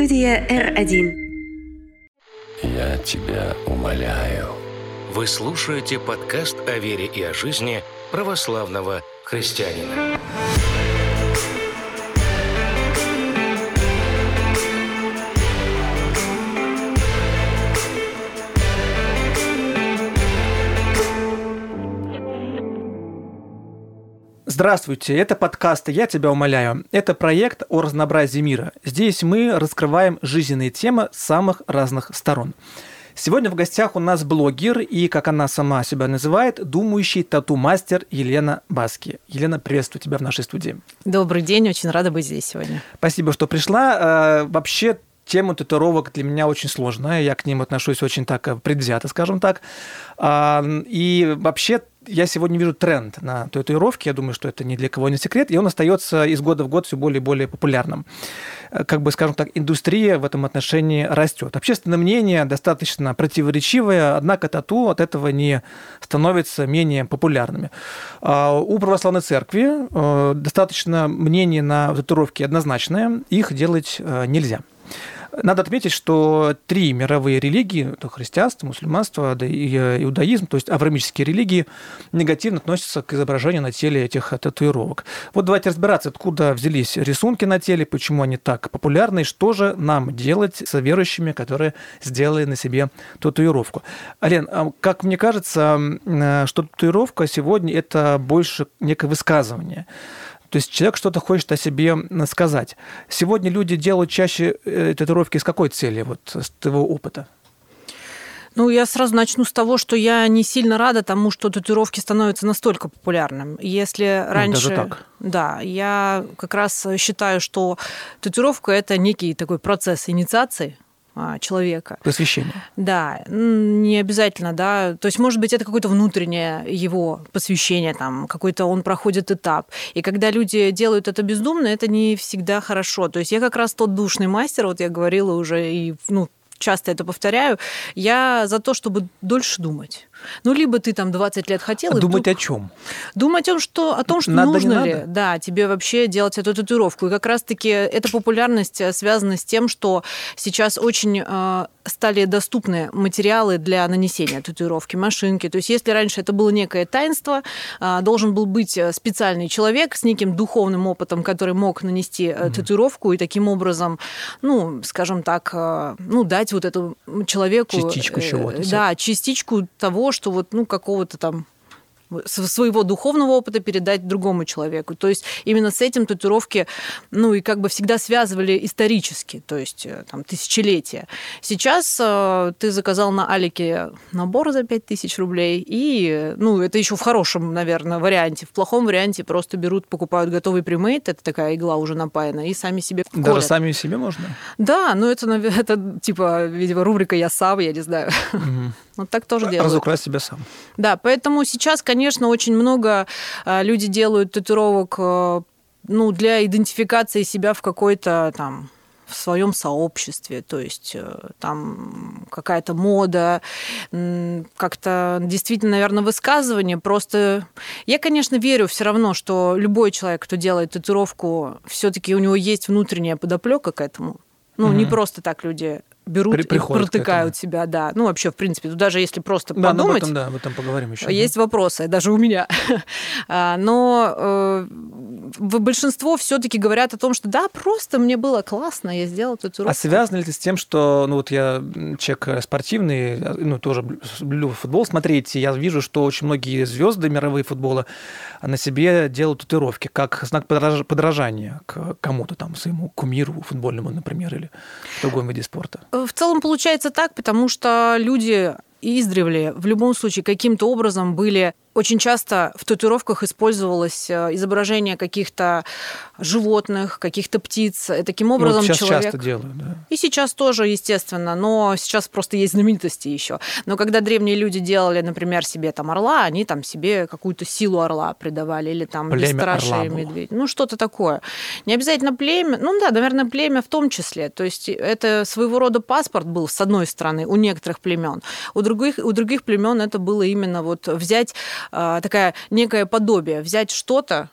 Студия R1. Я тебя умоляю. Вы слушаете подкаст о вере и о жизни православного христианина. Здравствуйте, это подкаст «Я тебя умоляю». Это проект о разнообразии мира. Здесь мы раскрываем жизненные темы с самых разных сторон. Сегодня в гостях у нас блогер и, как она сама себя называет, думающий тату-мастер Елена Баски. Елена, приветствую тебя в нашей студии. Добрый день, очень рада быть здесь сегодня. Спасибо, что пришла. Э, вообще, тема татуировок для меня очень сложная. Я к ним отношусь очень так э, предвзято, скажем так. И вообще я сегодня вижу тренд на татуировки. Я думаю, что это ни для кого не секрет. И он остается из года в год все более и более популярным. Э, как бы, скажем так, индустрия в этом отношении растет. Общественное мнение достаточно противоречивое, однако тату от этого не становится менее популярными. А у православной церкви э, достаточно мнение на татуировки однозначное. Их делать э, нельзя. Надо отметить, что три мировые религии, это христианство, мусульманство и э, иудаизм, то есть аврамические религии, негативно относятся к изображению на теле этих татуировок. Вот давайте разбираться, откуда взялись рисунки на теле, почему они так популярны, и что же нам делать с верующими, которые сделали на себе татуировку. Ален, а как мне кажется, э, что татуировка сегодня это больше некое высказывание. То есть человек что-то хочет о себе сказать. Сегодня люди делают чаще э, татуировки с какой цели, вот с твоего опыта? Ну, я сразу начну с того, что я не сильно рада тому, что татуировки становятся настолько популярным. Если раньше... Даже так? Да, я как раз считаю, что татуировка – это некий такой процесс инициации, человека. Посвящение. Да, не обязательно, да. То есть, может быть, это какое-то внутреннее его посвящение, там, какой-то он проходит этап. И когда люди делают это бездумно, это не всегда хорошо. То есть я как раз тот душный мастер, вот я говорила уже и ну, часто это повторяю, я за то, чтобы дольше думать. Ну, либо ты там 20 лет хотел... А думать вдруг... о чем? Думать о том, что, о том, что надо, нужно ли надо? Да, тебе вообще делать эту татуировку. И как раз-таки эта популярность э, связана с тем, что сейчас очень э, стали доступны материалы для нанесения татуировки, машинки. То есть если раньше это было некое таинство, э, должен был быть э, специальный человек с неким духовным опытом, который мог нанести mm-hmm. татуировку и таким образом, ну, скажем так, э, ну, дать вот этому человеку... Частичку чего-то. Да, частичку того, что вот, ну, какого-то там своего духовного опыта передать другому человеку. То есть именно с этим татуировки, ну и как бы всегда связывали исторически, то есть э, там тысячелетия. Сейчас э, ты заказал на Алике набор за 5000 рублей, и, ну, это еще в хорошем, наверное, варианте. В плохом варианте просто берут, покупают готовый примейт, это такая игла уже напаяна, и сами себе колят. Даже сами себе можно? Да, ну это, это типа, видимо, рубрика «Я сам», я не знаю. Угу. Вот так тоже делают. Разукрась себя сам. Да, поэтому сейчас, конечно, очень много а, люди делают татуировок э, ну, для идентификации себя в какой-то там в своем сообществе, то есть э, там какая-то мода, как-то действительно, наверное, высказывание. Просто я, конечно, верю все равно, что любой человек, кто делает татуировку, все-таки у него есть внутренняя подоплека к этому. Ну, угу. не просто так люди берут При, и протыкают себя, да. Ну, вообще, в принципе, даже если просто да, подумать... об этом, да, об этом поговорим еще. Есть да. вопросы, даже у меня. А, но э, большинство все-таки говорят о том, что да, просто мне было классно, я сделал татуировку. А связано ли это с тем, что, ну, вот я человек э, спортивный, ну, тоже люблю футбол смотреть, и я вижу, что очень многие звезды мировые футбола на себе делают татуировки, как знак подражания к кому-то там, своему кумиру футбольному, например, или в другом виде спорта. В целом получается так, потому что люди издревле в любом случае каким-то образом были очень часто в татуировках использовалось э, изображение каких-то животных, каких-то птиц. И таким образом ну, вот сейчас человек... часто делают, да. И сейчас тоже, естественно, но сейчас просто есть знаменитости еще. Но когда древние люди делали, например, себе там орла, они там себе какую-то силу орла придавали, или там бесстрашие медведь. Ну, что-то такое. Не обязательно племя, ну да, наверное, племя в том числе. То есть это своего рода паспорт был, с одной стороны, у некоторых племен. У других, у других племен это было именно вот взять такая некое подобие, взять что-то,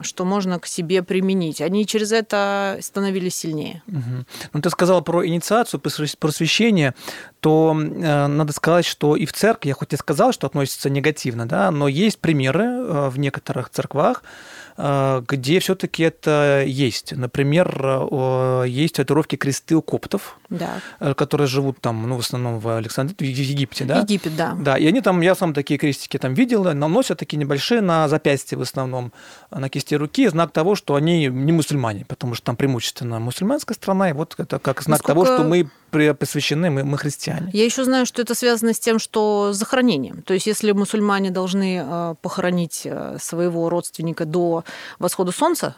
что можно к себе применить. Они через это становились сильнее. Угу. Ну, ты сказала про инициацию, просвещение, то э, надо сказать, что и в церкви, я хоть и сказал, что относится негативно, да, но есть примеры э, в некоторых церквах, э, где все-таки это есть. Например, э, есть татуировки кресты у коптов, Да. э, которые живут там, ну, в основном в Александрии, в Египте, да? Египет, да. Да, и они там, я сам такие крестики там видел, но носят такие небольшие на запястье в основном, на кисти руки, знак того, что они не мусульмане, потому что там преимущественно мусульманская страна, и вот это как знак того, Насколько- что мы посвящены, мы, мы христиане. Я еще знаю, что это связано с тем, что с захоронением. То есть, если мусульмане должны э, похоронить э, своего родственника до восхода солнца,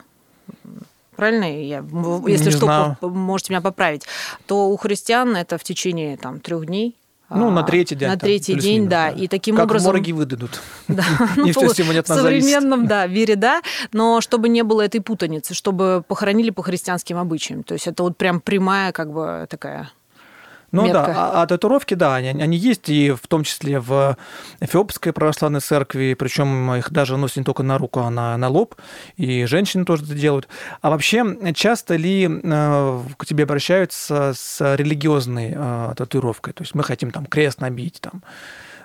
правильно? Я, если Не что, знаю. можете меня поправить, то у христиан это в течение там, трех дней. Ну, а, на третий день. На третий день, да. И таким как образом... в морге выдадут. Да, ну, в современном, да, мире, да, но чтобы не было этой путаницы, чтобы похоронили по христианским обычаям. То есть это вот прям прямая как бы такая Ну метка. да, а, а татуировки, да, они, они есть, и в том числе в Эфиопской православной церкви, причем их даже носят не только на руку, а на, на лоб, и женщины тоже это делают. А вообще, часто ли э, к тебе обращаются с религиозной э, татуировкой? То есть мы хотим там крест набить там,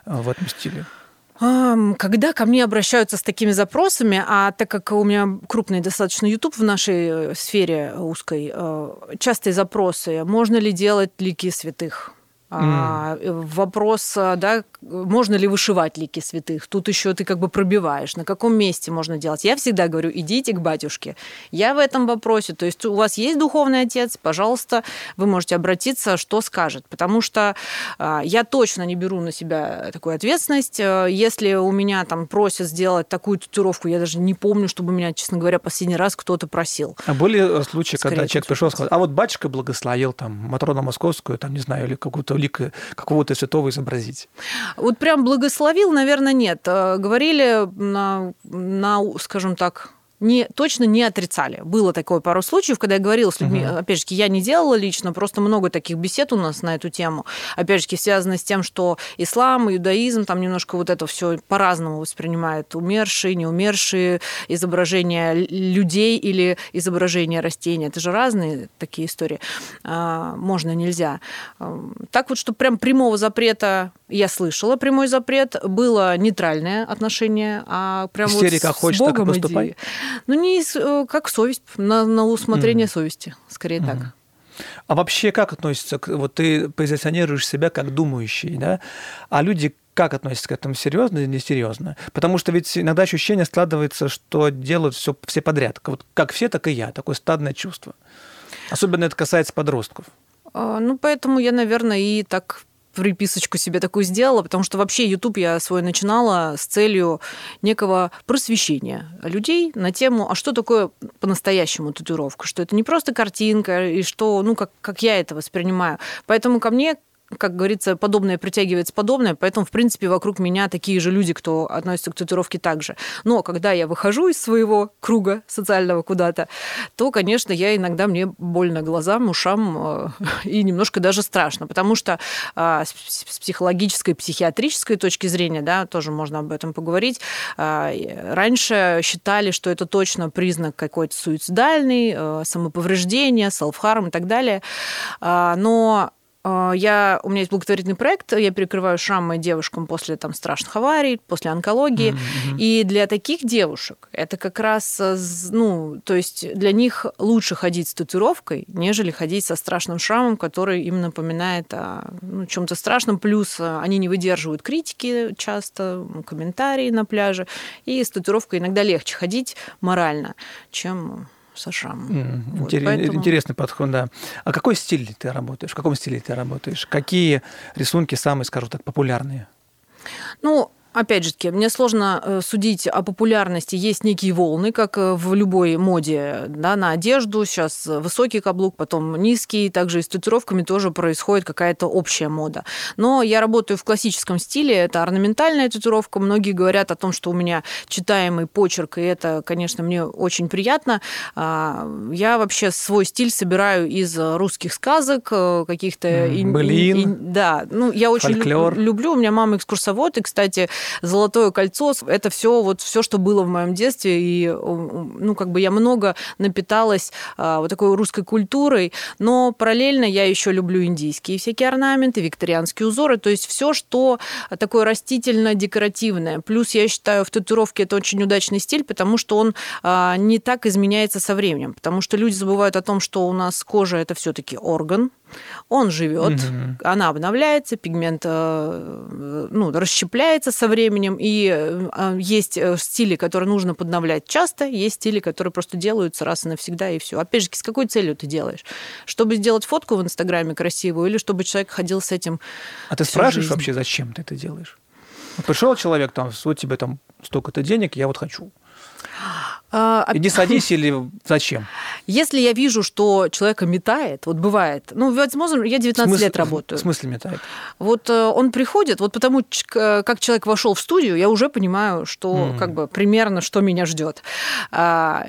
э, в этом стиле. Когда ко мне обращаются с такими запросами, а так как у меня крупный достаточно YouTube в нашей э, сфере узкой, э, частые запросы, можно ли делать лики святых? А, э, вопрос, да, можно ли вышивать лики святых? Тут еще ты как бы пробиваешь, на каком месте можно делать. Я всегда говорю, идите к батюшке. Я в этом вопросе. То есть у вас есть духовный отец, пожалуйста, вы можете обратиться, что скажет. Потому что а, я точно не беру на себя такую ответственность. Э, Если у меня там просят сделать такую татуировку, я даже не помню, чтобы меня, честно говоря, последний раз кто-то просил. А были э, случаи, Скорее когда человек пришел и сказал, а вот батюшка благословил там Матрону Московскую, там, не знаю, или какую-то лик какого-то святого изобразить. Вот прям благословил, наверное, нет. Э, Говорили на, на скажем так, не, точно не отрицали. Было такое пару случаев, когда я говорила с людьми, Мгм. опять же, я не делала лично, просто много таких бесед у нас на эту тему. Опять же, связано с тем, что ислам, иудаизм, там немножко вот это все по-разному воспринимают. Умершие, неумершие, изображения людей или изображения растений. Это же разные такие истории. А, Можно, нельзя. Ам, Так вот, что прям прямого запрета я слышала, прямой запрет, было нейтральное отношение, а прям вот Истерика с хочет, так и Богом иди. Ну, не э, как совесть, на, на усмотрение Мгм. совести, скорее так. Мгм. А вообще как относится. Вот ты позиционируешь себя как думающий, да? А люди как относятся к этому, серьезно или несерьезно? Потому что ведь иногда ощущение складывается, что делают все, все подряд. Вот как все, так и я. Такое стадное чувство. Особенно это касается подростков. А, Ну, поэтому я, наверное, и так приписочку себе такую сделала, потому что вообще YouTube я свой начинала с целью некого просвещения людей на тему, а что такое по-настоящему татуировка, что это не просто картинка, и что, ну, как, как я это воспринимаю. Поэтому ко мне как говорится, подобное притягивается подобное, поэтому, в принципе, вокруг меня такие же люди, кто относится к татуировке также. Но когда я выхожу из своего круга социального куда-то, то, конечно, я иногда мне больно глазам, ушам э, и немножко даже страшно, потому что а, с психологической, психиатрической точки зрения, да, тоже можно об этом поговорить, а, раньше считали, что это точно признак какой-то суицидальный, э, самоповреждения, селф-харм и так далее. А, Но я, у меня есть благотворительный проект, я перекрываю шрамы девушкам после там, страшных аварий, после онкологии. И для таких девушек это как раз, э, ну, то есть для них лучше ходить с татуировкой, нежели ходить со страшным шрамом, который им напоминает о ну, чем-то страшном. Плюс э, они не выдерживают критики часто, комментарии на пляже. И с татуировкой иногда легче ходить морально, чем шрамом. М, Вот, интерес- поэтому- Интересный подход, да. А какой стиль ты работаешь? В каком стиле ты работаешь? Какие рисунки самые, скажу так, популярные? Ну, Опять же таки, мне сложно э, судить о популярности. Есть некие волны, как э, в любой моде, да, на одежду. Сейчас высокий каблук, потом низкий. Также и с татуировками тоже происходит какая-то общая мода. Но я работаю в классическом стиле. Это орнаментальная татуировка. Многие говорят о том, что у меня читаемый почерк, и это, конечно, мне очень приятно. А, Я вообще свой стиль собираю из русских сказок, э, каких-то... М, ин- былин. ин- Да, ну, я очень Фольклор. люблю. У меня мама экскурсовод, и, кстати, золотое кольцо, это все вот все, что было в моем детстве, и ну как бы я много напиталась а, вот такой русской культурой, но параллельно я еще люблю индийские всякие орнаменты, викторианские узоры, то есть все, что такое растительно-декоративное. Плюс я считаю в татуировке это очень удачный стиль, потому что он а, не так изменяется со временем, потому что люди забывают о том, что у нас кожа это все-таки орган, он живет, угу. она обновляется, пигмент э, ну, расщепляется со временем, и э, есть э, стили, которые нужно подновлять часто, есть стили, которые просто делаются раз и навсегда, и все. Опять же, с какой целью ты делаешь? Чтобы сделать фотку в Инстаграме красивую, или чтобы человек ходил с этим А ты спрашиваешь жизнь? вообще, зачем ты это делаешь? Пришел человек, там, вот тебе там столько-то денег, я вот хочу. А, а Иди садись или зачем? Если я вижу, что человека метает, вот бывает, ну, возможно, я 19 смысл, лет работаю. В смысле метает? Вот э, он приходит, вот потому как человек вошел в студию, я уже понимаю, что mm. как бы примерно, что меня ждет. А,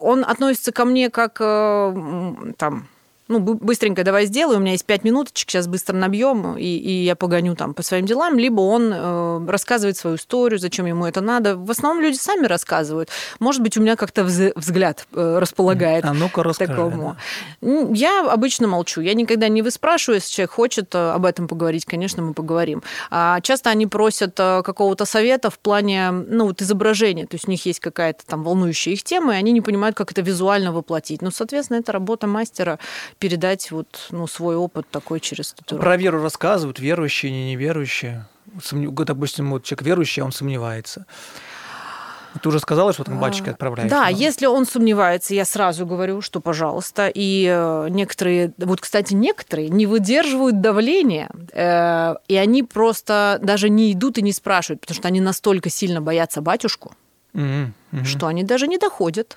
он относится ко мне как э, там ну, быстренько давай сделай, у меня есть пять минуточек, сейчас быстро набьем, и, и я погоню там по своим делам, либо он э, рассказывает свою историю, зачем ему это надо. В основном люди сами рассказывают. Может быть, у меня как-то взгляд э, располагает а ну-ка расскажи, такому. Да. Я обычно молчу. Я никогда не выспрашиваю, если человек хочет э, об этом поговорить, конечно, мы поговорим. А часто они просят э, какого-то совета в плане ну, вот изображения. То есть у них есть какая-то там волнующая их тема, и они не понимают, как это визуально воплотить. Ну, соответственно, это работа мастера передать вот, ну, свой опыт такой через татуировку. Про веру рассказывают, верующие, не неверующие. Сомнев... Допустим, вот человек верующий, а он сомневается. Ты уже сказала, что там батчики отправляешь? Да, если он сомневается, я сразу говорю, что пожалуйста. И э, некоторые, вот, кстати, некоторые не выдерживают давления, э, и они просто даже не идут и не спрашивают, потому что они настолько сильно боятся батюшку, mm-hmm. что они даже не доходят.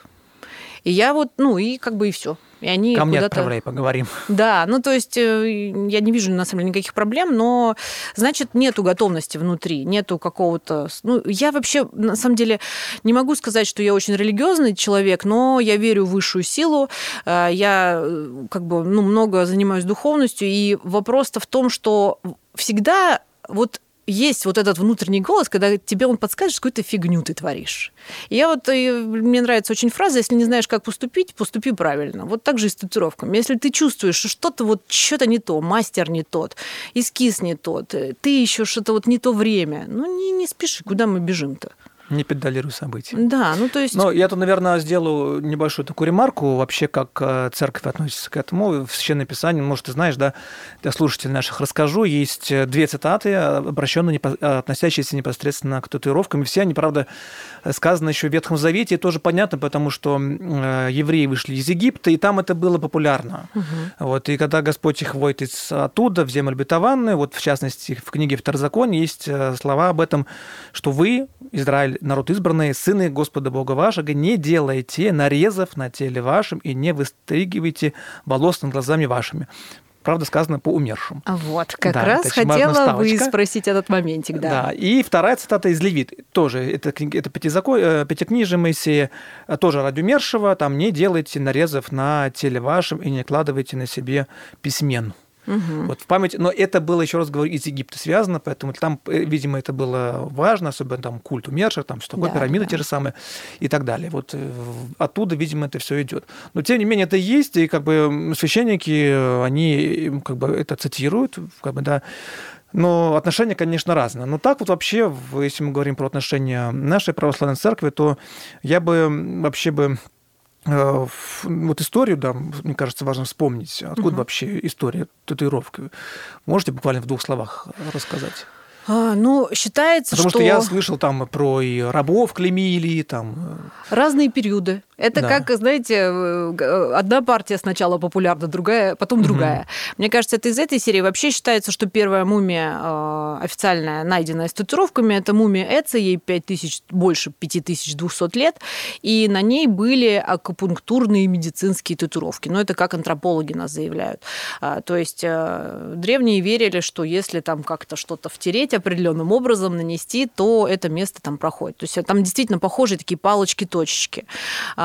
И я вот, ну и как бы и все. И они Ко мне отправляй, поговорим. Да, ну то есть э, я не вижу на самом деле никаких проблем, но значит нету готовности внутри, нету какого-то... Ну я вообще на самом деле не могу сказать, что я очень религиозный человек, но я верю в высшую силу, э, я э, как бы ну, много занимаюсь духовностью, и вопрос-то в том, что всегда вот есть вот этот внутренний голос, когда тебе он подскажет, какую-то фигню ты творишь. И я вот, и мне нравится очень фраза, если не знаешь, как поступить, поступи правильно. Вот так же и с татуировками. Если ты чувствуешь, что что-то вот, что-то не то, мастер не тот, эскиз не тот, ты еще что-то вот не то время, ну не, не спеши, куда мы бежим-то? Не педалируй события. Да, ну то есть... Но я тут, наверное, сделаю небольшую такую ремарку, вообще, как э, церковь относится к этому. В Священном Писании, может, ты знаешь, да, для слушателей наших расскажу, есть э, две цитаты, обращенные, относящиеся непосредственно к татуировкам, и все они, правда, сказаны еще в Ветхом Завете, и тоже понятно, потому что э, евреи вышли из Египта, и там это было популярно. Угу. Вот, и когда Господь их вводит из оттуда, в землю обетованную, вот в частности, в книге Второзакония есть слова об этом, что вы, Израиль, народ избранный, сыны Господа Бога вашего, не делайте нарезов на теле вашем и не выстригивайте волос над глазами вашими. Правда, сказано по умершим. Вот, как да, раз хотела вы спросить этот моментик, да. Да, и вторая цитата из Левит, тоже, это, это пятизако... Э, пятикнижие Моисея, э, тоже ради умершего, там не делайте нарезов на теле вашем и не кладывайте на себе письмен. Угу. Вот в память, но это было, еще раз говорю, из Египта связано, поэтому там, э, видимо, это было важно, особенно там культ умерших, там что такое, да, пирамиды да. те же самые и так далее. Вот э, оттуда, видимо, это все идет. Но тем не менее это есть, и как бы священники, они как бы это цитируют, как бы, да, но отношения, конечно, разные. Но так вот вообще, если мы говорим про отношения нашей православной церкви, то я бы вообще бы Э, вот историю, да, мне кажется, важно вспомнить. Откуда угу. вообще история татуировки? Можете буквально в двух словах рассказать? А, ну, считается, Потому что... что я слышал там про и рабов клеймили, там... Э, Разные периоды. Это да. как, знаете, э, одна партия сначала популярна, другая, потом угу. другая. Мне кажется, это из этой серии. Вообще считается, что первая мумия э, официальная, найденная с татуировками, это мумия Эца, ей 5000, больше 5200 лет, и на ней были акупунктурные медицинские татуировки. Но это как антропологи нас заявляют. А, то есть э, древние верили, что если там как-то что-то втереть определенным образом, нанести, то это место там проходит. То есть там действительно похожие такие палочки-точечки.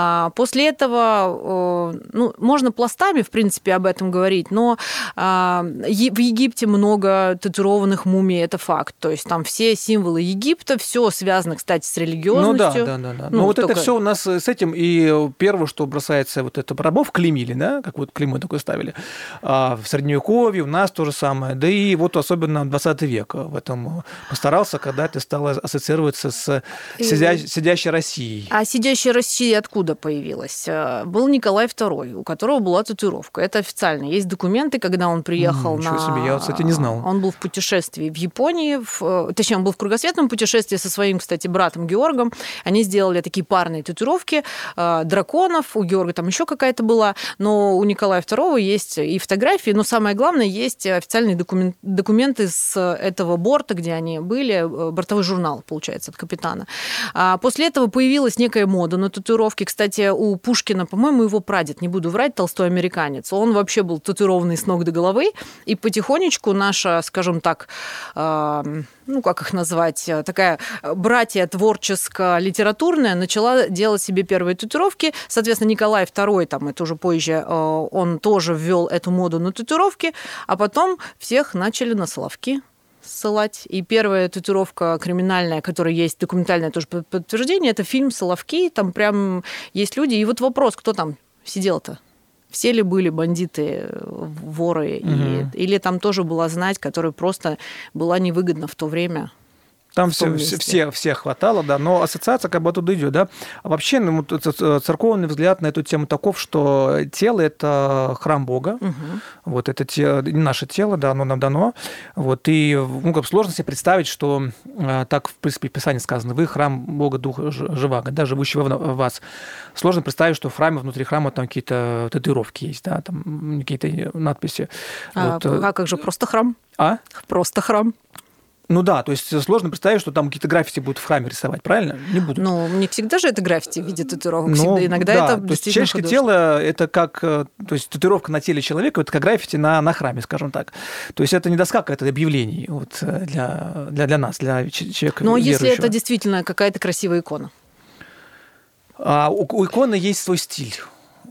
А, после этого, ну, можно пластами, в принципе, об этом говорить, но а, в Египте много татуированных мумий, это факт. То есть там все символы Египта, все связано, кстати, с религиозностью. Ну да, да, да. да. Ну, Но вот только... это все у нас с этим, и первое, что бросается, вот это рабов клеймили, да, как вот клеймо такое ставили. А в Средневековье у нас то же самое. Да и вот особенно 20 век в этом постарался, когда это стало ассоциироваться с сидя... сидящей Россией. А сидящая Россия откуда появилась? Э, был Николай II, у которого была татуировка. Это официально. Есть документы, когда он приехал mm, на... себе, я, кстати, не знал. Он был в путешествии в Японии, в... Э, точнее, он был в кругосветном путешествии со своим, кстати, братом Георгом. Они сделали такие парные татуировки э, драконов. У Георга там еще какая-то была. Но у Николая II есть и фотографии, но самое главное, есть официальные документ... документы с этого борта, где они были, бортовой журнал, получается, от капитана. А после этого появилась некая мода на татуировки. Кстати, у Пушкина, по-моему, его прадед, не буду врать, толстой американец, он вообще был татуированный с ног до головы, и потихонечку наша, скажем так, ну, как их назвать, такая братья творческо-литературная начала делать себе первые татуировки. Соответственно, Николай II, там, это уже позже, он тоже ввел эту моду на татуировки, а потом всех начали на Соловки ссылать. И первая татуировка криминальная, которая есть, документальное тоже подтверждение, это фильм «Соловки». Там прям есть люди. И вот вопрос, кто там сидел-то? Все ли были бандиты, воры? Угу. И, или там тоже была знать, которая просто была невыгодна в то время там все, все, все хватало, да, но ассоциация как бы оттуда идет, да. А вообще ну, церковный взгляд на эту тему таков, что тело – это храм Бога, угу. вот это те, наше тело, да, оно нам дано, вот, и ну, как сложно себе представить, что а, так, в принципе, в Писании сказано, вы храм Бога Духа Живаго, да, живущего в вас. Сложно представить, что в храме, внутри храма там какие-то татуировки есть, да, там какие-то надписи. А, вот. а как же просто храм? А? Просто храм. Ну да, то есть сложно представить, что там какие-то граффити будут в храме рисовать, правильно? Не будут. Ну, не всегда же это граффити в виде татуировок. Ну, Иногда да, это то есть человеческое тело – это как… Э, то есть татуировка на теле человека – это как граффити на, на храме, скажем так. То есть это не доска какая-то объявлений вот, э, для, для, для нас, для человека Но если это действительно какая-то красивая икона? А у, у иконы есть свой стиль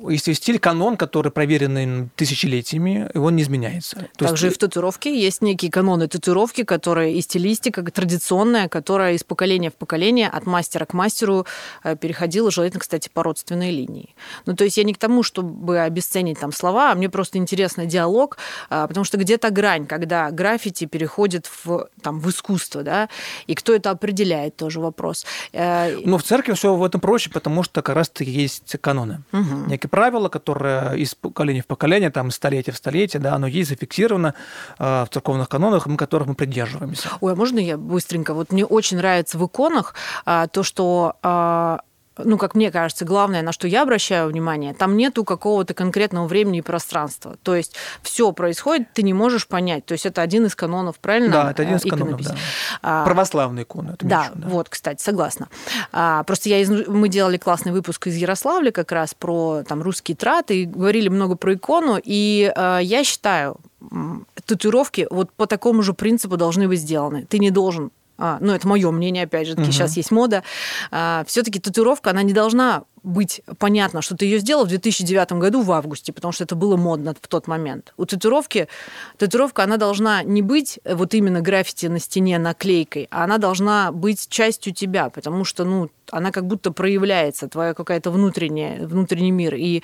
есть стиль, канон, который проверенный тысячелетиями, и он не изменяется. То Также есть... и в татуировке есть некие каноны татуировки, которые и стилистика традиционная, которая из поколения в поколение, от мастера к мастеру э, переходила, желательно, кстати, по родственной линии. Ну, то есть я не к тому, чтобы обесценить там слова, а мне просто интересно диалог, а, потому что где-то грань, когда граффити переходит в, там, в искусство, да, и кто это определяет, тоже вопрос. Э, ну, в церкви все в этом проще, потому что как раз-таки есть каноны. Угу. Некие правило, которое из поколения в поколение, там, столетие в столетие, да, оно есть зафиксировано э, в церковных канонах, мы которых мы придерживаемся. Ой, а можно я быстренько? Вот мне очень нравится в иконах а, то, что а, ну, как мне кажется, главное, на что я обращаю внимание, там нету какого-то конкретного времени и пространства. То есть все происходит, ты не можешь понять. То есть это один из канонов, правильно? Да, это один из канонов, да. А, Православные иконы. Да, да, вот, кстати, согласна. А, просто я из... мы делали классный выпуск из Ярославля как раз про там русские траты, и говорили много про икону, и а, я считаю, татуировки вот по такому же принципу должны быть сделаны. Ты не должен а, ну это мое мнение, опять же, таки, угу. сейчас есть мода, а, все-таки татуировка, она не должна быть понятно, что ты ее сделал в 2009 году в августе, потому что это было модно в тот момент. У татуировки, татуировка, она должна не быть вот именно граффити на стене наклейкой, а она должна быть частью тебя, потому что, ну, она как будто проявляется, твоя какая-то внутренняя, внутренний мир. И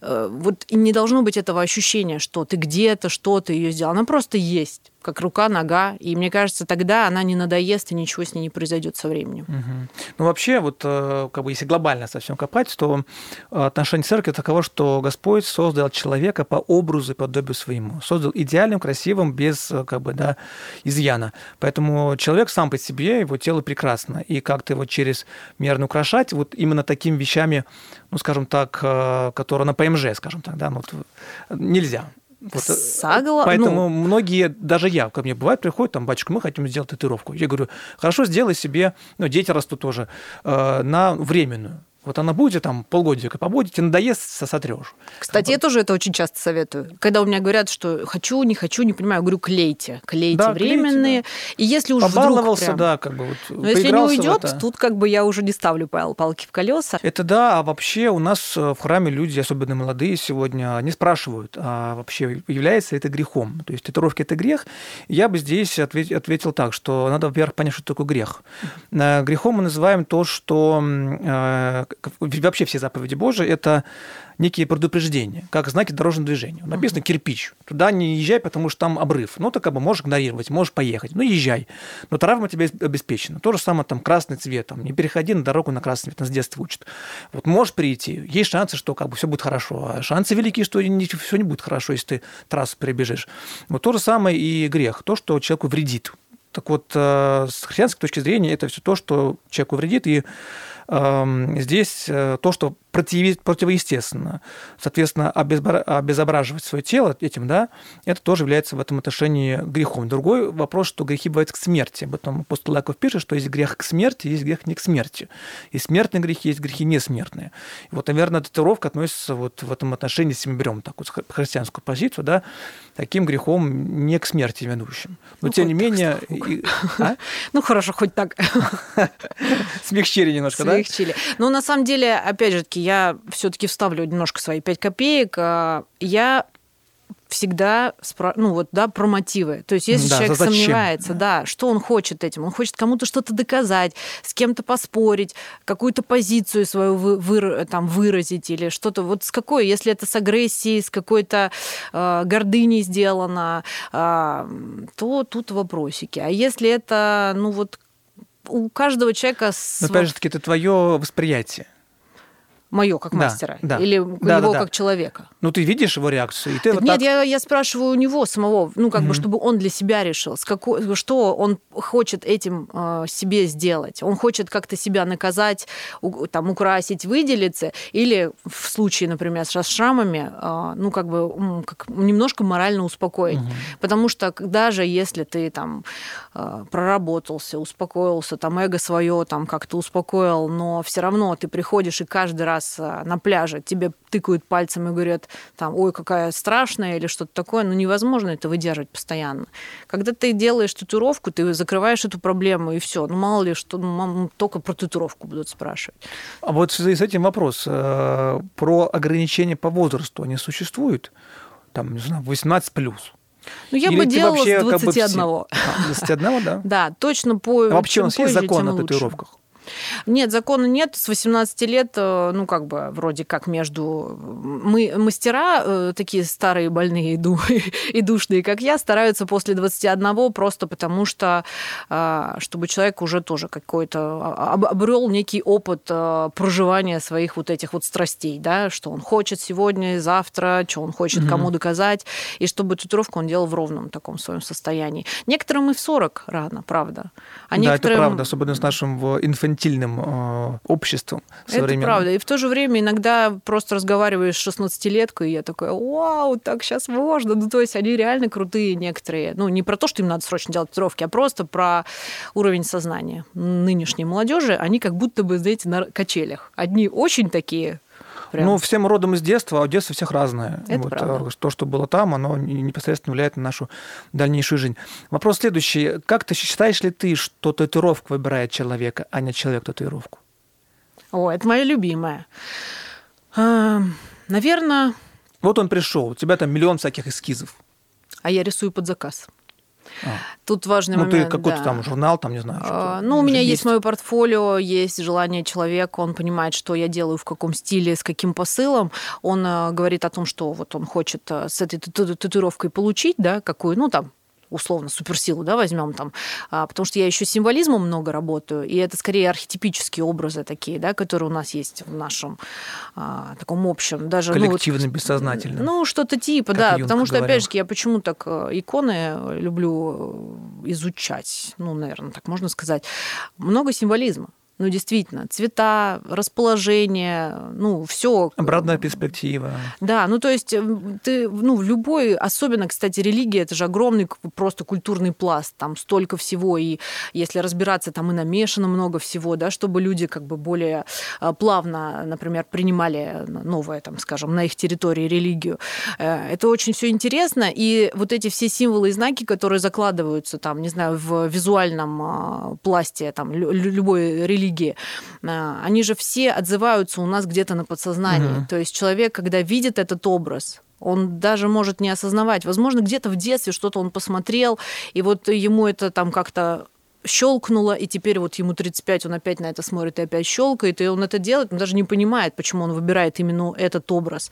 э, вот и не должно быть этого ощущения, что ты где-то что-то ее сделал. Она просто есть, как рука, нога. И мне кажется, тогда она не надоест, и ничего с ней не произойдет со временем. Угу. Ну, вообще, вот, э, как бы, если глобально совсем копать, то отношение церкви таково, что Господь создал человека по образу и подобию своему. Создал идеальным, красивым, без, э, как бы, да, изъяна. Поэтому человек сам по себе, его тело прекрасно. И как-то его через мерно украшать вот именно такими вещами, ну, скажем так, э, которые на ПМЖ, скажем так, да, ну, вот, нельзя. Вот, э, Согла... Поэтому ну... многие, даже я, ко мне бывает, приходят, там, батюшка, мы хотим сделать татуировку. Я говорю, хорошо, сделай себе, ну, дети растут тоже, э, на временную. Вот она будет там полгодика побудет, и надоест, сотрешь. Кстати, я тоже это очень часто советую. Когда у меня говорят, что хочу, не хочу, не понимаю, говорю, клейте. Клейте Да, временные. клейте, И если уж вдруг Побаловался, прям- да, как бы вот Но если не уйдет, это. тут как бы я уже не ставлю пал- палки в колеса. Это да, а вообще у нас э, в храме люди, особенно молодые сегодня, они спрашивают, а вообще является это грехом? То есть татуировки – это грех? Я бы здесь ответ- ответил так, что надо, во-первых, понять, что такое грех. Э, Грехом мы называем то, что э, вообще все заповеди Божии – это некие предупреждения, как знаки дорожного движения. Написано кирпич. Туда не езжай, потому что там обрыв. Ну, ты как бы можешь игнорировать, можешь поехать. Ну, езжай. Но травма тебе обеспечена. То же самое там красный цвет. Там, не переходи на дорогу на красный цвет. Нас с детства учат. Вот можешь прийти. Есть шансы, что как бы все будет хорошо. А шансы велики, что все не будет хорошо, если ты трассу перебежишь. Вот то же самое и грех. То, что человеку вредит. Так вот, э, с христианской точки зрения, это все то, что человеку вредит, и здесь э, то, что противоестественно. Соответственно, обезображивать свое тело этим, да, это тоже является в этом отношении грехом. Другой вопрос, что грехи бывают к смерти. Об этом апостол Яков пишет, что есть грех к смерти, есть грех не к смерти. Есть смертные грехи, есть грехи несмертные. И вот, наверное, татуировка относится вот в этом отношении, если мы берем такую хри- христианскую позицию, да, таким грехом не к смерти ведущим. Но, Ну, тем не менее, и- а? Ну, хорошо, хоть так. смягчили немножко, да? Смягчили. Но на самом деле, опять же таки, я все-таки вставлю немножко свои пять копеек. А, Я всегда спра- ну вот да про мотивы то есть если Да, человек за зачем? сомневается да что он хочет этим он хочет кому-то что-то доказать с кем-то поспорить какую-то позицию свою вы- выра- там выразить или что-то вот с какой если это с агрессией с какой-то э, гордыней сделано а, то тут вопросики а если это ну вот у каждого человека Но опять же таки, это твое восприятие. Мое как Да, мастера да. или Да, его да, да. как человека Ну, ты видишь его реакцию, и ты Так вот нет, так... я, я спрашиваю у него самого, ну, как бы, Мгм. чтобы он для себя решил, с какой, что он хочет этим э, себе сделать. Он хочет как-то себя наказать, у- там, украсить, выделиться, или в случае, например, с шрамами, э, ну, как бы, как немножко морально успокоить. Мгм. Потому что даже если ты там э, проработался, успокоился, там эго свое там как-то успокоил, но все равно ты приходишь и каждый раз э, на пляже тебе тыкают пальцем и говорят там, ой, какая страшная или что-то такое, ну невозможно это выдерживать постоянно. Когда ты делаешь татуировку, ты закрываешь эту проблему и все. Ну мало ли что, ну, мам, только про татуировку будут спрашивать. А вот в связи с этим вопрос. э, Про ограничения по возрасту они существуют? Там, не знаю, 18 плюс. Ну я Или бы делала вообще с как бы все- 21. А, 21, да? Да, точно по А вообще у нас есть закон о татуировках? Нет, закона нет. С 18 лет, э, ну, как бы, вроде как между... Мы, мастера, э, такие старые, больные и, ду- и душные, как я, стараются после 21 просто потому, что э, чтобы человек уже тоже какой-то об- обрел некий опыт проживания своих вот этих вот страстей, да, что он хочет сегодня завтра, что он хочет кому доказать, и чтобы татуировку он делал в ровном таком своем состоянии. Некоторым и в 40 рано, правда. А да, это некоторым... правда, особенно с нашим в- инфантильным э, обществом Это современным. правда. И в то же время иногда просто разговариваешь с 16-леткой, и я такая, вау, так сейчас можно. Ну, то есть они реально крутые некоторые. Ну, не про то, что им надо срочно делать татуировки, а просто про уровень сознания нынешней молодежи. Они как будто бы, знаете, на качелях. Одни очень такие прям... Ну, всем родом из детства, а детство всех разное. Это вот, правда. э, То, что было там, оно не- непосредственно влияет на нашу дальнейшую жизнь. Вопрос следующий. Как ты считаешь ли ты, что татуировка выбирает человека, а не человек татуировку? О, это моя любимая. А, наверное, Вот он пришел, у тебя там миллион всяких эскизов. а я рисую под заказ. А. Тут важный Ну, момент. ты какой-то да. там журнал, там, не знаю. А, Ну, у меня есть есть мое портфолио, есть желание человека, он понимает, что я делаю, в каком стиле, с каким посылом. Он э, говорит о том, что вот он хочет э, с этой тату- татуировкой получить, да, какую, ну, там, условно, суперсилу, да, возьмем там, А, потому что я еще с символизмом много работаю, и это скорее архетипические образы такие, да, которые у нас есть в нашем а, таком общем, даже ну, вот, коллективно, бессознательно. ну, что-то типа, да. Юнг потому что, говорил. опять же, я почему так э, иконы люблю э, изучать, ну, наверное, так можно сказать. Много символизма. Ну, действительно, цвета, расположение, ну, все. Обратная перспектива. Да, ну, то есть ты, ну, в любой, особенно, кстати, религия, это же огромный просто культурный пласт, там столько всего, и если разбираться, там и намешано много всего, да, чтобы люди как бы более а, плавно, например, принимали новое, там, скажем, на их территории религию. Э, это очень все интересно, и вот эти все символы и знаки, которые закладываются там, не знаю, в визуальном а, пласте там любой религии, а, они же все отзываются у нас где-то на подсознании. Угу. То есть человек, когда видит этот образ, он даже может не осознавать. Возможно, где-то в детстве что-то он посмотрел, и вот ему это там как-то щелкнуло, и теперь вот ему 35, он опять на это смотрит и опять щелкает, и он это делает, он даже не понимает, почему он выбирает именно этот образ.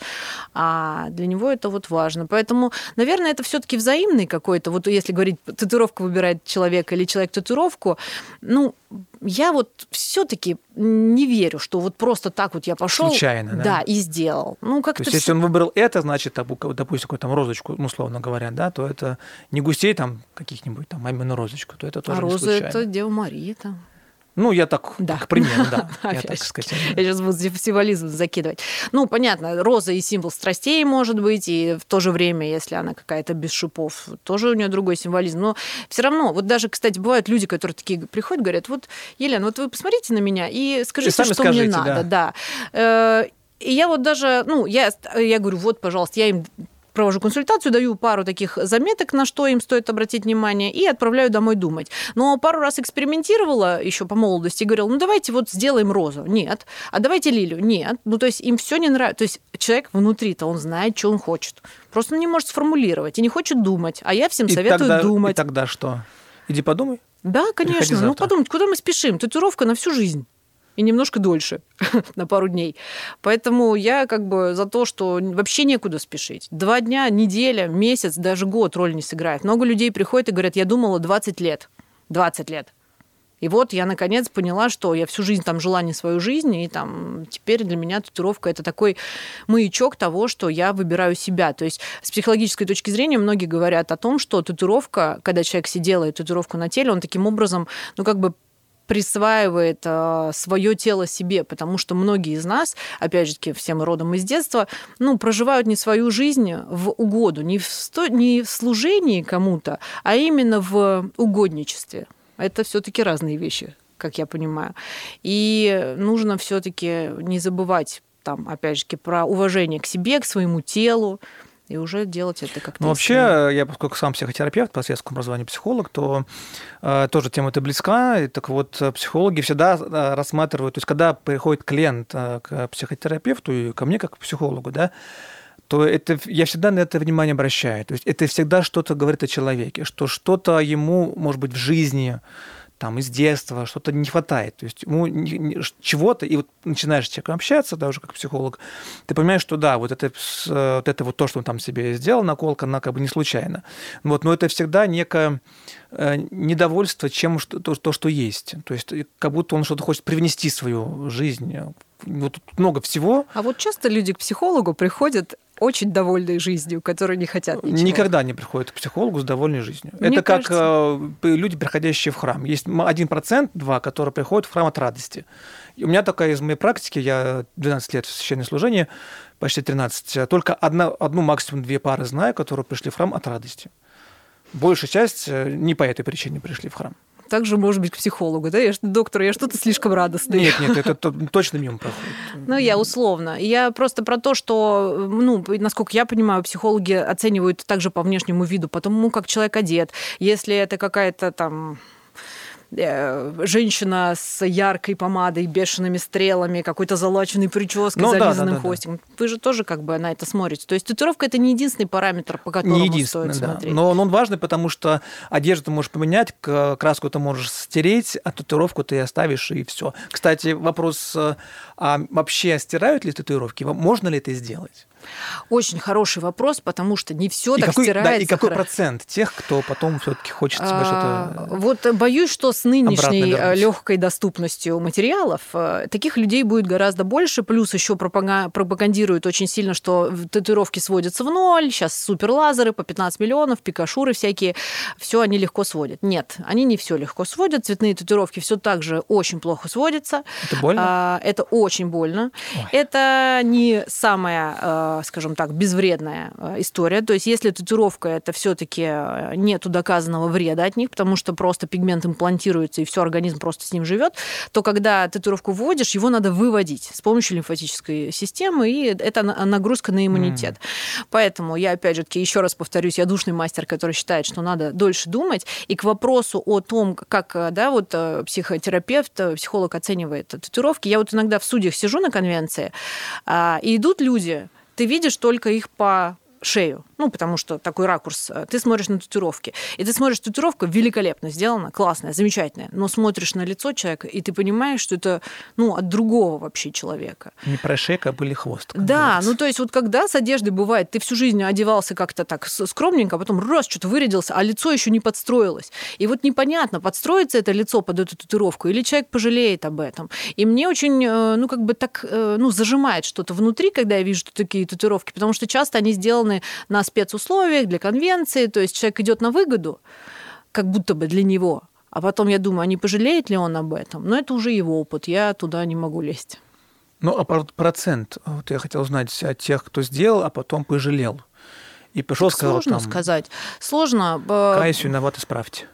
А для него это вот важно. Поэтому, наверное, это все-таки взаимный какой-то, вот если говорить, татуировку выбирает человек или человек татуировку, ну, я вот все-таки не верю, что вот просто так вот я пошел. Случайно, да? Да, и сделал. Ну, как то есть, если он выбрал это, значит, допустим, какую-то там розочку, ну, условно говоря, да, то это не гусей там каких-нибудь там, а именно розочку, то это тоже а роза это Дева Мария там. Ну, я так, да. к примеру, да. я так сказать. Я сейчас буду символизм закидывать. Ну, понятно, роза и символ страстей может быть, и в то же время, если она какая-то без шипов, тоже у нее другой символизм. Но все равно, вот даже, кстати, бывают люди, которые такие приходят, говорят, вот, Елена, вот вы посмотрите на меня и скажите, что скажите, мне надо. Да. да. Э, и я вот даже, ну, я, я говорю, вот, пожалуйста, я им провожу консультацию, даю пару таких заметок, на что им стоит обратить внимание, и отправляю домой думать. Но пару раз экспериментировала еще по молодости и говорила, ну давайте вот сделаем розу. Нет. А давайте лилию. Нет. Ну то есть им все не нравится. То есть человек внутри-то, он знает, что он хочет. Просто он не может сформулировать и не хочет думать. А я всем и советую тогда, думать. И тогда что? Иди подумай. Да, конечно. Ну подумать, куда мы спешим? Татуировка на всю жизнь и немножко дольше, на пару дней. Поэтому я как бы за то, что вообще некуда спешить. Два дня, неделя, месяц, даже год роль не сыграет. Много людей приходят и говорят, я думала 20 лет. 20 лет. И вот я наконец поняла, что я всю жизнь там жила не свою жизнь, и там теперь для меня татуировка это такой маячок того, что я выбираю себя. То есть с психологической точки зрения многие говорят о том, что татуировка, когда человек себе делает татуировку на теле, он таким образом, ну как бы присваивает э, свое тело себе, потому что многие из нас, опять же таки, все родом из детства, ну, проживают не свою жизнь в угоду, не в, сто... не в служении кому-то, а именно в угодничестве. Это все-таки разные вещи, как я понимаю. И нужно все-таки не забывать там, опять же, про уважение к себе, к своему телу, и уже делать это как-то. Ну, вообще, я, поскольку сам психотерапевт по светскому образованию психолог, то э, тоже тема эта близка. И, так вот, психологи всегда э, рассматривают, то есть, когда приходит клиент э, к психотерапевту и ко мне как к психологу, да, то это, я всегда на это внимание обращаю. То есть это всегда что-то говорит о человеке, что что-то ему, может быть, в жизни там из детства что-то не хватает, то есть ему чего-то, и вот начинаешь с человеком общаться, да, уже как психолог, ты понимаешь, что да, вот это вот, это вот то, что он там себе сделал, наколка, она как бы не случайно. Вот, но это всегда некое э, недовольство чем что, то, то, что есть. То есть как будто он что-то хочет привнести в свою жизнь. Вот много всего. А вот часто люди к психологу приходят очень довольной жизнью, которые не хотят ничего. Никогда не приходят к психологу с довольной жизнью. Мне Это кажется... как э, люди, приходящие в храм. Есть один процент, два, которые приходят в храм от радости. И у меня такая из моей практики, я 12 лет в священном служении, почти 13, только одна, одну, максимум две пары знаю, которые пришли в храм от радости. Большая часть э, не по этой причине пришли в храм также, может быть, к психологу, да? Я, доктор, я что-то слишком радостный. Нет, нет, это точно мимо проходит. Ну, я условно. Я просто про то, что, ну, насколько я понимаю, психологи оценивают также по внешнему виду, по тому, как человек одет. Если это какая-то там женщина с яркой помадой, бешеными стрелами, какой-то залаченной прической, ну, зализанным да, да, хвостиком. Да, да. Вы же тоже как бы на это смотрите. То есть татуировка это не единственный параметр, по которому не стоит да. смотреть. Но он, важный, потому что одежду ты можешь поменять, краску ты можешь стереть, а татуировку ты оставишь и все. Кстати, вопрос, э, а вообще стирают ли татуировки? Можно ли это сделать? Очень хороший вопрос, потому что не все так какой, стирается. Да, и какой процент тех, кто потом все-таки хочет себе а, что-то. Вот боюсь, что с нынешней вернусь. легкой доступностью материалов э, таких людей будет гораздо больше. Плюс еще пропага- пропагандируют очень сильно, что татуировки сводятся в ноль. Сейчас суперлазеры по 15 миллионов, пикашуры всякие. Все они легко сводят. Нет, они не все легко сводят. Цветные татуировки все так же очень плохо сводятся. Это больно? А, это очень больно. Ой. Это не самая, э, скажем так, безвредная э, история. То есть, если татуировка это все-таки нету доказанного вреда от них, потому что просто пигмент имплантируется и все организм просто с ним живет, то когда татуировку вводишь, его надо выводить с помощью лимфатической системы, и это на- нагрузка на иммунитет. Поэтому я опять же таки еще раз повторюсь, я душный мастер, который считает, что надо дольше думать. И к вопросу о том, как да, вот э, психотерапевт, э, психолог оценивает татуировки, я вот иногда в судьях сижу на конвенции, а, и идут люди, ты видишь только их по шею. Ну, потому что такой ракурс. э, Ты смотришь на татуировки. И ты смотришь, татуировка великолепно сделана, классная, замечательная. Но смотришь на лицо человека, и ты понимаешь, что это ну, от другого вообще человека. Не про шейка, а были хвост. Да, говорится. ну то есть вот когда с одеждой бывает, ты всю жизнь одевался как-то так скромненько, а потом раз что-то вырядился, а лицо еще не подстроилось. И вот непонятно, подстроится это лицо под эту татуировку или человек пожалеет об этом. И мне очень, э, ну как бы так, э, ну зажимает что-то внутри, когда я вижу такие татуировки, потому что часто они сделаны на спецусловиях, для конвенции, то есть человек идет на выгоду, как будто бы для него. А потом я думаю, а не пожалеет ли он об этом? Но это уже его опыт, я туда не могу лезть. Ну, а про- процент, вот я хотел узнать от тех, кто сделал, а потом пожалел. И пришел, сказал, Сложно там, сказать. Сложно. Э, каюсь, виноват, исправьте.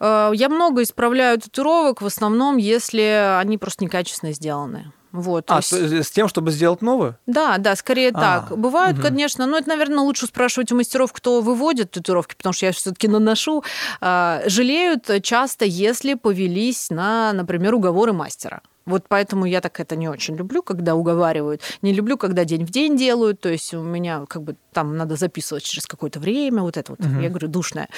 э, Я много исправляю татуировок, в основном, если они просто некачественно сделаны. Вот, А, есть- с тем, чтобы сделать новую? Да, да, скорее А, так. Бывают, мгм. конечно, но это, наверное, лучше спрашивать у мастеров, кто выводит татуировки, потому что я все-таки наношу. А, Жалеют часто, если повелись на, например, уговоры мастера. Вот поэтому я так это не очень люблю, когда уговаривают. Не люблю, когда день в день делают. То есть у меня как бы там надо записывать через какое-то время. Вот это вот, Мгм. я говорю, душное.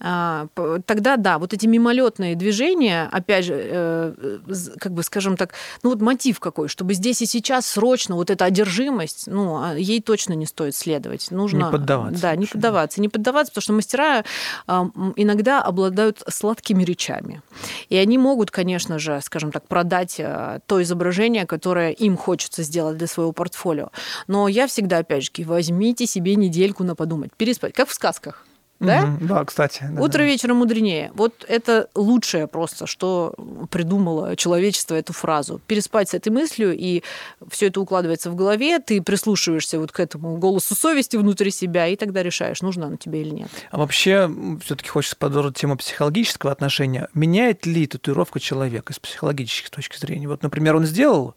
А, Тогда да, вот эти мимолетные движения, опять же, э, з- как бы, скажем так, ну вот мотив какой, чтобы здесь и сейчас срочно вот эта одержимость, ну, а ей точно не стоит следовать. Нужно, Не поддаваться Да, не поддаваться. Не поддаваться, потому что мастера м, иногда обладают сладкими речами. И они могут, конечно же, скажем так, продать а, то изображение, которое им хочется сделать для своего портфолио. Но я всегда, опять же, возьмите себе недельку на подумать, переспать, как в сказках. Да? Да, кстати. да, Утро да. вечером мудренее. Вот это лучшее просто, что придумало человечество эту фразу. Переспать с этой мыслью, и все это укладывается в голове, ты прислушиваешься вот к этому голосу совести внутри себя, и тогда решаешь, нужна она тебе или нет. А вообще, все-таки хочется продолжить тему психологического отношения. Меняет ли татуировка человека с психологической точки зрения? Вот, например, он сделал,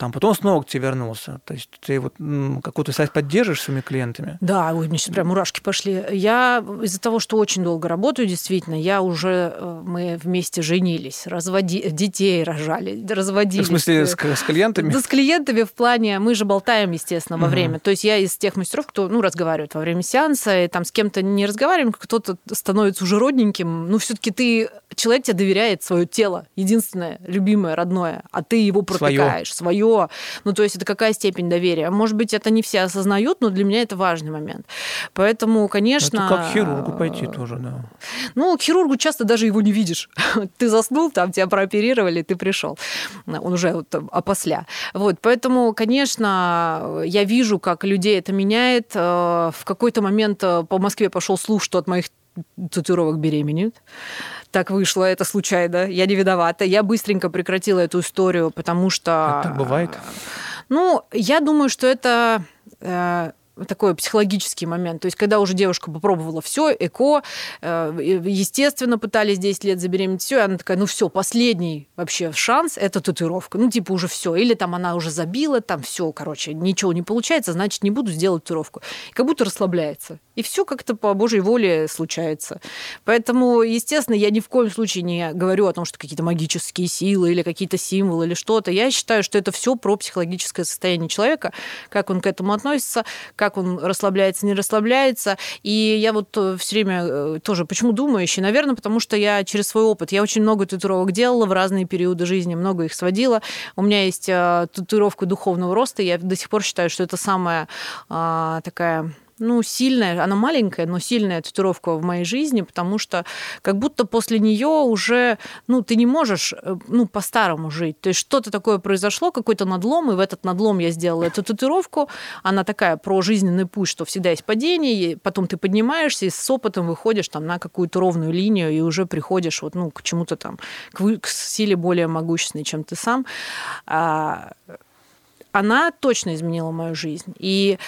там потом снова к тебе вернулся. То есть ты вот м, какую-то связь поддерживаешь с своими клиентами? Да, ой, мне сейчас прям мурашки пошли. Я из-за того, что очень долго работаю, действительно, я уже, э, мы вместе женились, разводи, детей рожали, разводились. В смысле, с, с клиентами? Да с клиентами в плане, мы же болтаем, естественно, во Мгм. время. То есть я из тех мастеров, кто, ну, разговаривает во время сеанса, и там с кем-то не разговариваем, кто-то становится уже родненьким. Ну, все таки ты, человек тебе доверяет свое тело, единственное, любимое, родное, а ты его Своё. пропекаешь, свое. Ну, то есть это какая степень доверия? Может быть, это не все осознают, но для меня это важный момент. Поэтому, конечно... Это как к хирургу пойти тоже, да. Ну, к хирургу часто даже его не видишь. Ты заснул, там тебя прооперировали, ты пришел. Он уже вот опосля. Вот, поэтому, конечно, я вижу, как людей это меняет. Э, В какой-то момент э, по Москве пошел слух, что от моих татуировок беременеют. Так вышло, это случайно. Я не виновата. Я быстренько прекратила эту историю, потому что... Это так бывает? Ну, я думаю, что это э, такой психологический момент. То есть, когда уже девушка попробовала все, эко, э, естественно, пытались 10 лет забеременеть, все, и она такая, ну все, последний вообще шанс это татуировка. Ну, типа, уже все. Или там она уже забила, там все, короче, ничего не получается, значит, не буду сделать татуировку. Как будто расслабляется. И все как-то по Божьей воле случается. Поэтому, естественно, я ни в коем случае не говорю о том, что какие-то магические силы или какие-то символы или что-то. Я считаю, что это все про психологическое состояние человека, как он к этому относится, как он расслабляется, не расслабляется. И я вот все время э, тоже почему думающий? Наверное, потому что я через свой опыт, я очень много татуировок делала в разные периоды жизни, много их сводила. У меня есть э, татуировка духовного роста, я до сих пор считаю, что это самая а, такая ну, сильная, она маленькая, но сильная татуировка в моей жизни, потому что как будто после нее уже, ну, ты не можешь, э, ну, по-старому жить. То есть что-то такое произошло, какой-то надлом, и в этот надлом я сделала эту татуировку. Она такая про жизненный путь, что всегда есть падение, и потом ты поднимаешься и с опытом выходишь там на какую-то ровную линию и уже приходишь вот, ну, к чему-то там, к, к силе более могущественной, чем ты сам. А, она точно изменила мою жизнь. И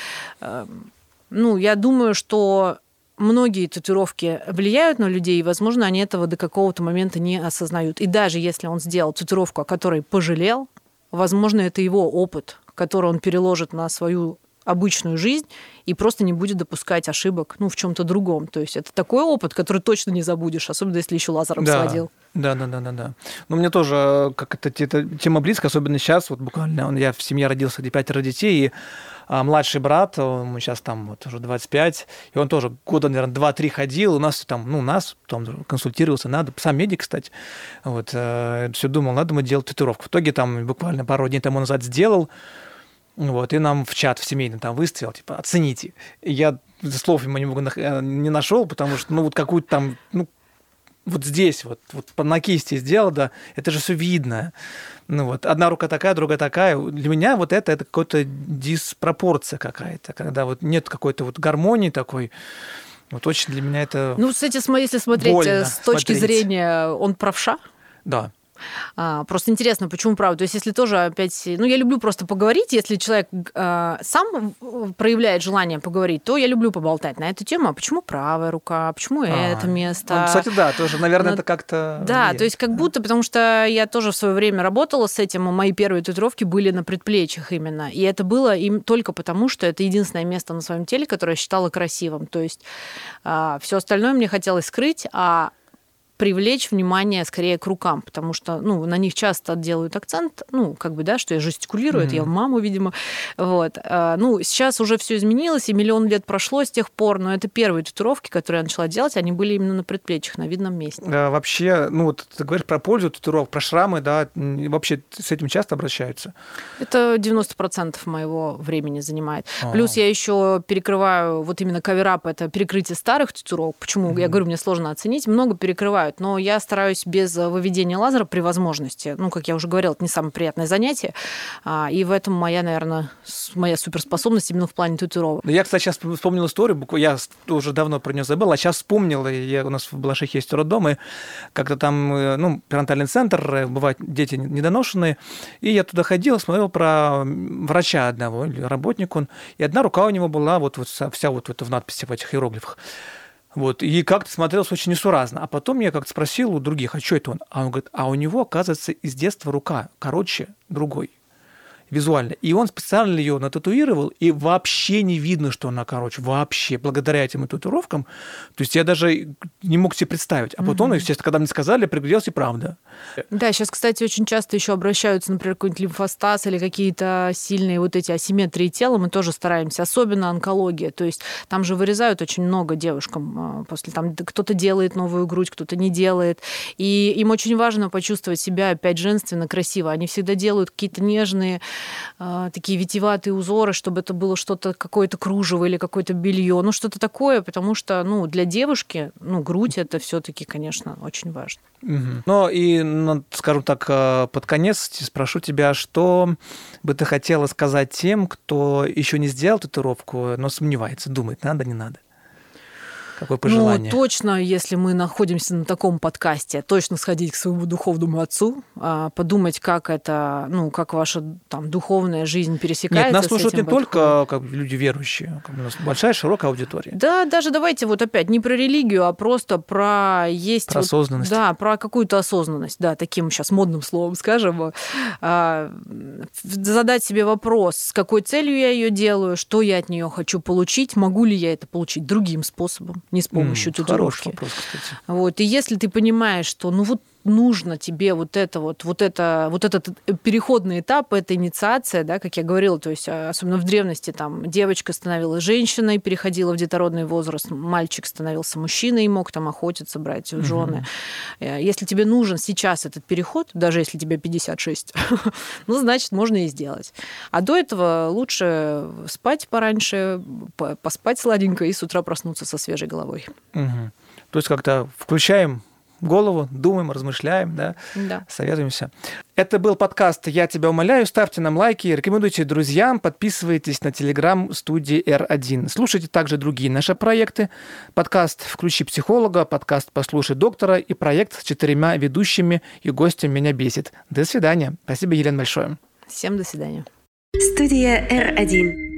эм, ну, я думаю, что многие татуировки влияют на людей, и, возможно, они этого до какого-то момента не осознают. И даже если он сделал татуировку, о которой пожалел, возможно, это его опыт, который он переложит на свою обычную жизнь и просто не будет допускать ошибок ну, в чем-то другом. То есть это такой опыт, который точно не забудешь, особенно если еще лазером да. сводил. Да, да, да, да, да. Ну, мне тоже э, как это, эта тема близко, особенно сейчас, вот буквально, я в семье родился, где пятеро детей, и а, младший брат, ему сейчас там вот уже 25, и он тоже года, наверное, 2-3 ходил, у нас там, ну, нас там консультировался, надо, сам медик, кстати, вот, э, все думал, надо мы делать татуировку. В итоге там буквально пару дней тому назад сделал, вот, и нам в чат в семейный там выставил, типа, оцените. И я слов ему немного э, не нашел, потому что, ну, вот какую-то там, ну, вот здесь, вот, вот на кисти сделал, да, это же все видно. Ну вот, одна рука такая, другая такая. Для меня вот это, это какая-то диспропорция какая-то, когда вот нет какой-то вот гармонии такой. Вот очень для меня это Ну, кстати, если смотреть больно э, с точки смотреть. зрения, он правша? Да. А, просто интересно, почему правда. То есть, если тоже опять... Ну, я люблю просто поговорить. Если человек а, сам проявляет желание поговорить, то я люблю поболтать на эту тему. А почему правая рука? А Почему А, это место? Ну, кстати, да, тоже, наверное, Ну, это как-то... Да, влияет. то есть как будто, потому что я тоже в свое время работала с этим, и мои первые татуировки были на предплечьях именно. И это было им только потому, что это единственное место на своем теле, которое я считала красивым. То есть все остальное мне хотелось скрыть, а привлечь внимание скорее к рукам, потому что, ну, на них часто делают акцент, ну, как бы, да, что я жестикулирую, это я маму, видимо, вот. А, Ну, сейчас уже все изменилось, и миллион лет прошло с тех пор, но это первые татуировки, которые я начала делать, они были именно на предплечьях, на видном месте. А, Вообще, ну вот ты говоришь про пользу татуировок, про шрамы, да, вообще с этим часто обращаются? Это 90% моего времени занимает. А. Плюс я еще перекрываю, вот именно каверап, это перекрытие старых татуировок. Почему? Я говорю, мне сложно оценить. Много перекрывают, но я стараюсь без выведения лазера при возможности. Ну, как я уже говорила, это не самое приятное занятие. А, И в этом моя, наверное, моя суперспособность именно в плане татуировок. Ну, Я, кстати, сейчас вспомнил историю, я уже давно про нее забыл, а сейчас вспомнил, я, у нас в Балашихе есть роддом, и как-то там, э, ну, перинатальный центр, э, бывают дети недоношенные, и я туда ходил, смотрел про врача одного, работник он, и одна рука у него была вот, вот вся вот, вот в надписи, в этих иероглифах. Вот, и как-то смотрелось очень несуразно. А потом я как-то спросил у других, а что это он? А он говорит, а у него, оказывается, из детства рука короче другой визуально. И он специально ее нататуировал, и вообще не видно, что она короче. Вообще, благодаря этим татуировкам. То есть я даже не мог себе представить. А потом, естественно, когда мне сказали, пригляделся, и правда. Да, сейчас, кстати, очень часто еще обращаются, например, какой-нибудь лимфостаз или какие-то сильные вот эти асимметрии тела, мы тоже стараемся, особенно онкология. То есть там же вырезают очень много девушкам а, после там кто-то делает новую грудь, кто-то не делает. И им очень важно почувствовать себя опять женственно, красиво. Они всегда делают какие-то нежные, такие витиеватые узоры, чтобы это было что-то, какое-то кружево или какое-то белье, ну что-то такое, потому что, ну, для девушки, ну, грудь это все-таки, конечно, очень важно. Мгм. Но и, ну, скажем так, э, под конец спрошу тебя, что бы ты хотела сказать тем, кто еще не сделал татуировку, но сомневается, думает, надо, не надо? Какое пожелание? Ну, точно, если мы находимся на таком подкасте, точно сходить к своему духовному отцу, а, подумать, как это, ну, как ваша там духовная жизнь пересекается. Нет, нас слушают не только как люди верующие, как у нас большая, широкая аудитория. Да, даже давайте вот опять не про религию, а просто про есть Про вот- осознанность. Да, про какую-то осознанность, да, таким сейчас модным словом скажем. А, задать себе вопрос, с какой целью я ее делаю, что я от нее хочу получить, могу ли я это получить другим способом, не с помощью М, Хороший татуировки. вопрос, кстати. Вот. И если ты понимаешь, что ну вот нужно тебе вот это вот, вот это, вот этот переходный этап, эта инициация, да, как я говорила, то есть а, особенно в древности там девочка становилась женщиной, переходила в детородный возраст, мальчик становился мужчиной и мог там охотиться, брать в жены. Угу. Если тебе нужен сейчас этот переход, даже если тебе 56, ну, значит, можно и сделать. А до этого лучше спать пораньше, поспать сладенько и с утра проснуться со свежей головой. Угу. То есть как-то включаем голову, думаем, размышляем, да, да. советуемся. Это был подкаст «Я тебя умоляю». Ставьте нам лайки, рекомендуйте друзьям, подписывайтесь на телеграм студии R1. Слушайте также другие наши проекты. Подкаст «Включи психолога», подкаст «Послушай доктора» и проект с четырьмя ведущими и гостем «Меня бесит». До свидания. Спасибо, Елена, большое. Всем до свидания. Студия R1.